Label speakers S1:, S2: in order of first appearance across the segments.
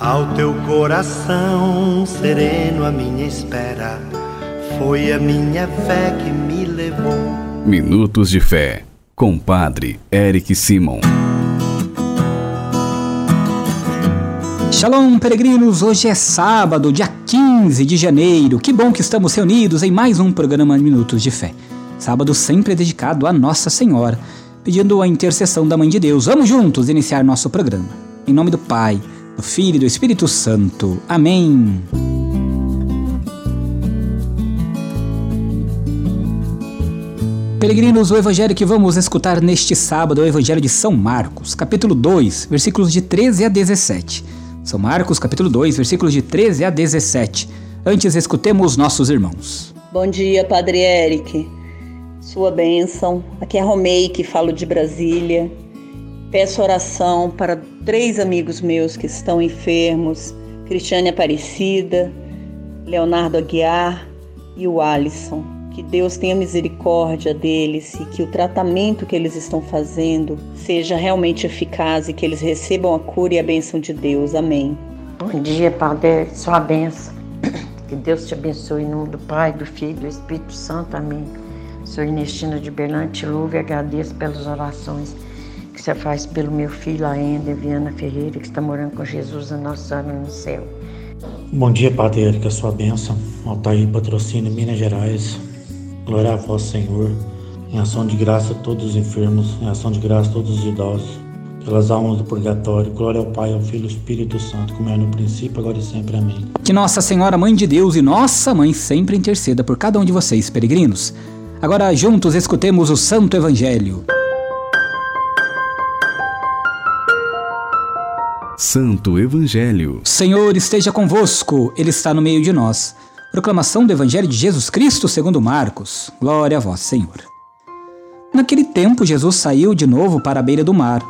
S1: Ao teu coração sereno, a minha espera foi a minha fé que me levou.
S2: Minutos de Fé, com Padre Eric Simon.
S3: Shalom, peregrinos! Hoje é sábado, dia 15 de janeiro. Que bom que estamos reunidos em mais um programa Minutos de Fé. Sábado sempre dedicado a Nossa Senhora, pedindo a intercessão da Mãe de Deus. Vamos juntos iniciar nosso programa. Em nome do Pai do Filho e do Espírito Santo. Amém. Peregrinos, o evangelho que vamos escutar neste sábado é o evangelho de São Marcos, capítulo 2, versículos de 13 a 17. São Marcos, capítulo 2, versículos de 13 a 17. Antes, escutemos nossos irmãos.
S4: Bom dia, Padre Eric. Sua bênção. Aqui é Romei, que falo de Brasília. Peço oração para três amigos meus que estão enfermos: Cristiane Aparecida, Leonardo Aguiar e o Alisson. Que Deus tenha misericórdia deles e que o tratamento que eles estão fazendo seja realmente eficaz e que eles recebam a cura e a bênção de Deus. Amém.
S5: Bom dia, Padre. Sua bênção. Que Deus te abençoe em nome do Pai, do Filho e do Espírito Santo. Amém. Sou Ernestina de Berlante, louvo e agradeço pelas orações que você faz pelo meu filho, ainda Viana Ferreira, que está morando com Jesus a Nossa Senhora no céu.
S6: Bom dia, Padre Érica, sua bênção. Altair Patrocínio, Minas Gerais. Glória a vós, Senhor. Em ação de graça a todos os enfermos, em ação de graça a todos os idosos, pelas almas do purgatório. Glória ao Pai, ao Filho e ao Espírito Santo, como é no princípio, agora e sempre. Amém.
S3: Que Nossa Senhora, Mãe de Deus e Nossa Mãe sempre interceda por cada um de vocês, peregrinos. Agora, juntos, escutemos o Santo Evangelho.
S2: Santo Evangelho.
S3: Senhor esteja convosco, Ele está no meio de nós. Proclamação do Evangelho de Jesus Cristo segundo Marcos. Glória a vós, Senhor. Naquele tempo, Jesus saiu de novo para a beira do mar.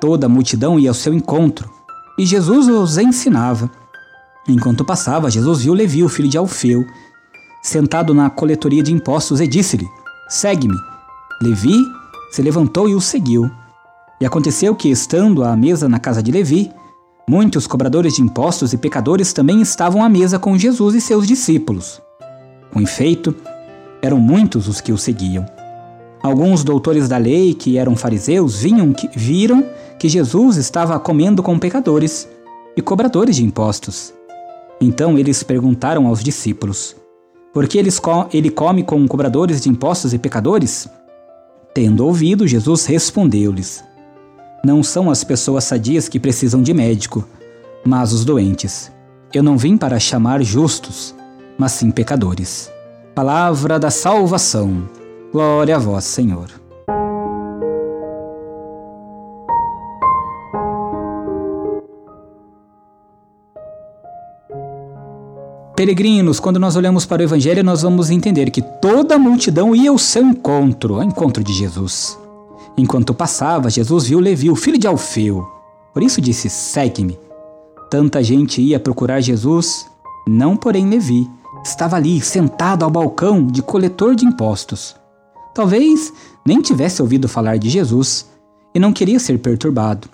S3: Toda a multidão ia ao seu encontro, e Jesus os ensinava. Enquanto passava, Jesus viu Levi, o filho de Alfeu, sentado na coletoria de impostos, e disse-lhe: Segue-me. Levi se levantou e o seguiu. E aconteceu que, estando à mesa na casa de Levi, muitos cobradores de impostos e pecadores também estavam à mesa com Jesus e seus discípulos. Com efeito, eram muitos os que o seguiam. Alguns doutores da lei, que eram fariseus, vinham que, viram que Jesus estava comendo com pecadores e cobradores de impostos. Então eles perguntaram aos discípulos: Por que eles ele come com cobradores de impostos e pecadores? Tendo ouvido, Jesus respondeu-lhes: não são as pessoas sadias que precisam de médico, mas os doentes. Eu não vim para chamar justos, mas sim pecadores. Palavra da salvação. Glória a vós, Senhor. Peregrinos, quando nós olhamos para o Evangelho, nós vamos entender que toda a multidão ia ao seu encontro, ao encontro de Jesus. Enquanto passava, Jesus viu Levi, o filho de Alfeu. Por isso disse: Segue-me. Tanta gente ia procurar Jesus, não porém Levi. Estava ali, sentado ao balcão de coletor de impostos. Talvez nem tivesse ouvido falar de Jesus e não queria ser perturbado.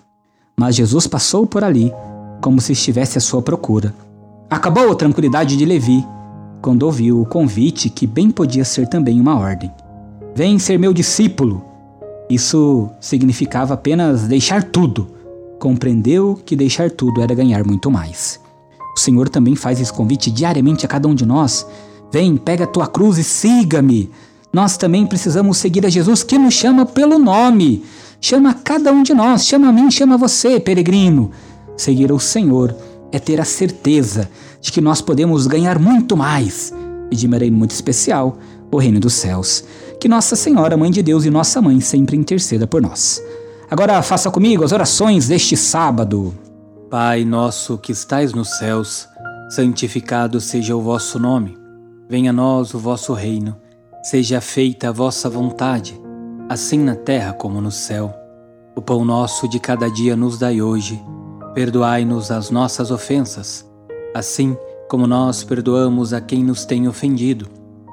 S3: Mas Jesus passou por ali, como se estivesse à sua procura. Acabou a tranquilidade de Levi quando ouviu o convite que bem podia ser também uma ordem. Vem ser meu discípulo. Isso significava apenas deixar tudo. Compreendeu que deixar tudo era ganhar muito mais. O Senhor também faz esse convite diariamente a cada um de nós. Vem, pega a tua cruz e siga-me. Nós também precisamos seguir a Jesus que nos chama pelo nome. Chama cada um de nós, chama a mim, chama você, peregrino. Seguir o Senhor é ter a certeza de que nós podemos ganhar muito mais e de maneira muito especial o reino dos céus. Que Nossa Senhora, Mãe de Deus e Nossa Mãe sempre interceda por nós. Agora faça comigo as orações deste sábado. Pai nosso que estais nos céus, santificado seja o vosso nome. Venha a nós o vosso reino. Seja feita a vossa vontade, assim na terra como no céu. O pão nosso de cada dia nos dai hoje. Perdoai-nos as nossas ofensas, assim como nós perdoamos a quem nos tem ofendido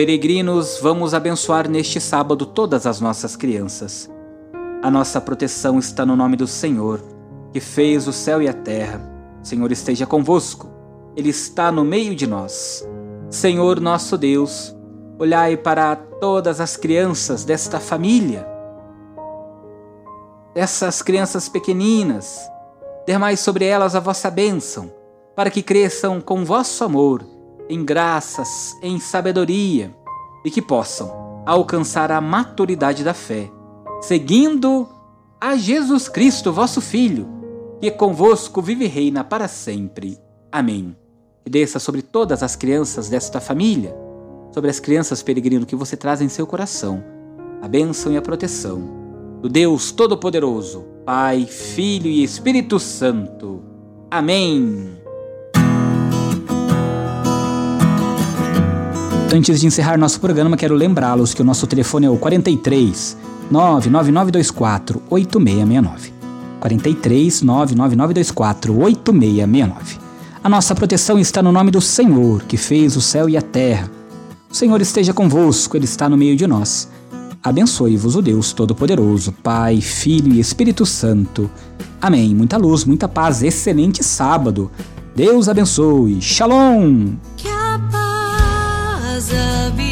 S3: Peregrinos, vamos abençoar neste sábado todas as nossas crianças. A nossa proteção está no nome do Senhor que fez o céu e a terra. Senhor esteja convosco, Ele está no meio de nós. Senhor nosso Deus, olhai para todas as crianças desta família, dessas crianças pequeninas, dermai sobre elas a vossa bênção, para que cresçam com vosso amor, em graças, em sabedoria, e que possam alcançar a maturidade da fé, seguindo a Jesus Cristo, vosso Filho que convosco vive e reina para sempre. Amém. Que desça sobre todas as crianças desta família, sobre as crianças peregrino que você traz em seu coração, a bênção e a proteção do Deus Todo-Poderoso, Pai, Filho e Espírito Santo. Amém. Antes de encerrar nosso programa, quero lembrá-los que o nosso telefone é o 43 99924 8669. 43 99924 8669. A nossa proteção está no nome do Senhor, que fez o céu e a terra. O Senhor esteja convosco, Ele está no meio de nós. Abençoe-vos o Deus Todo-Poderoso, Pai, Filho e Espírito Santo. Amém. Muita luz, muita paz, excelente sábado. Deus abençoe. Shalom!
S7: Que a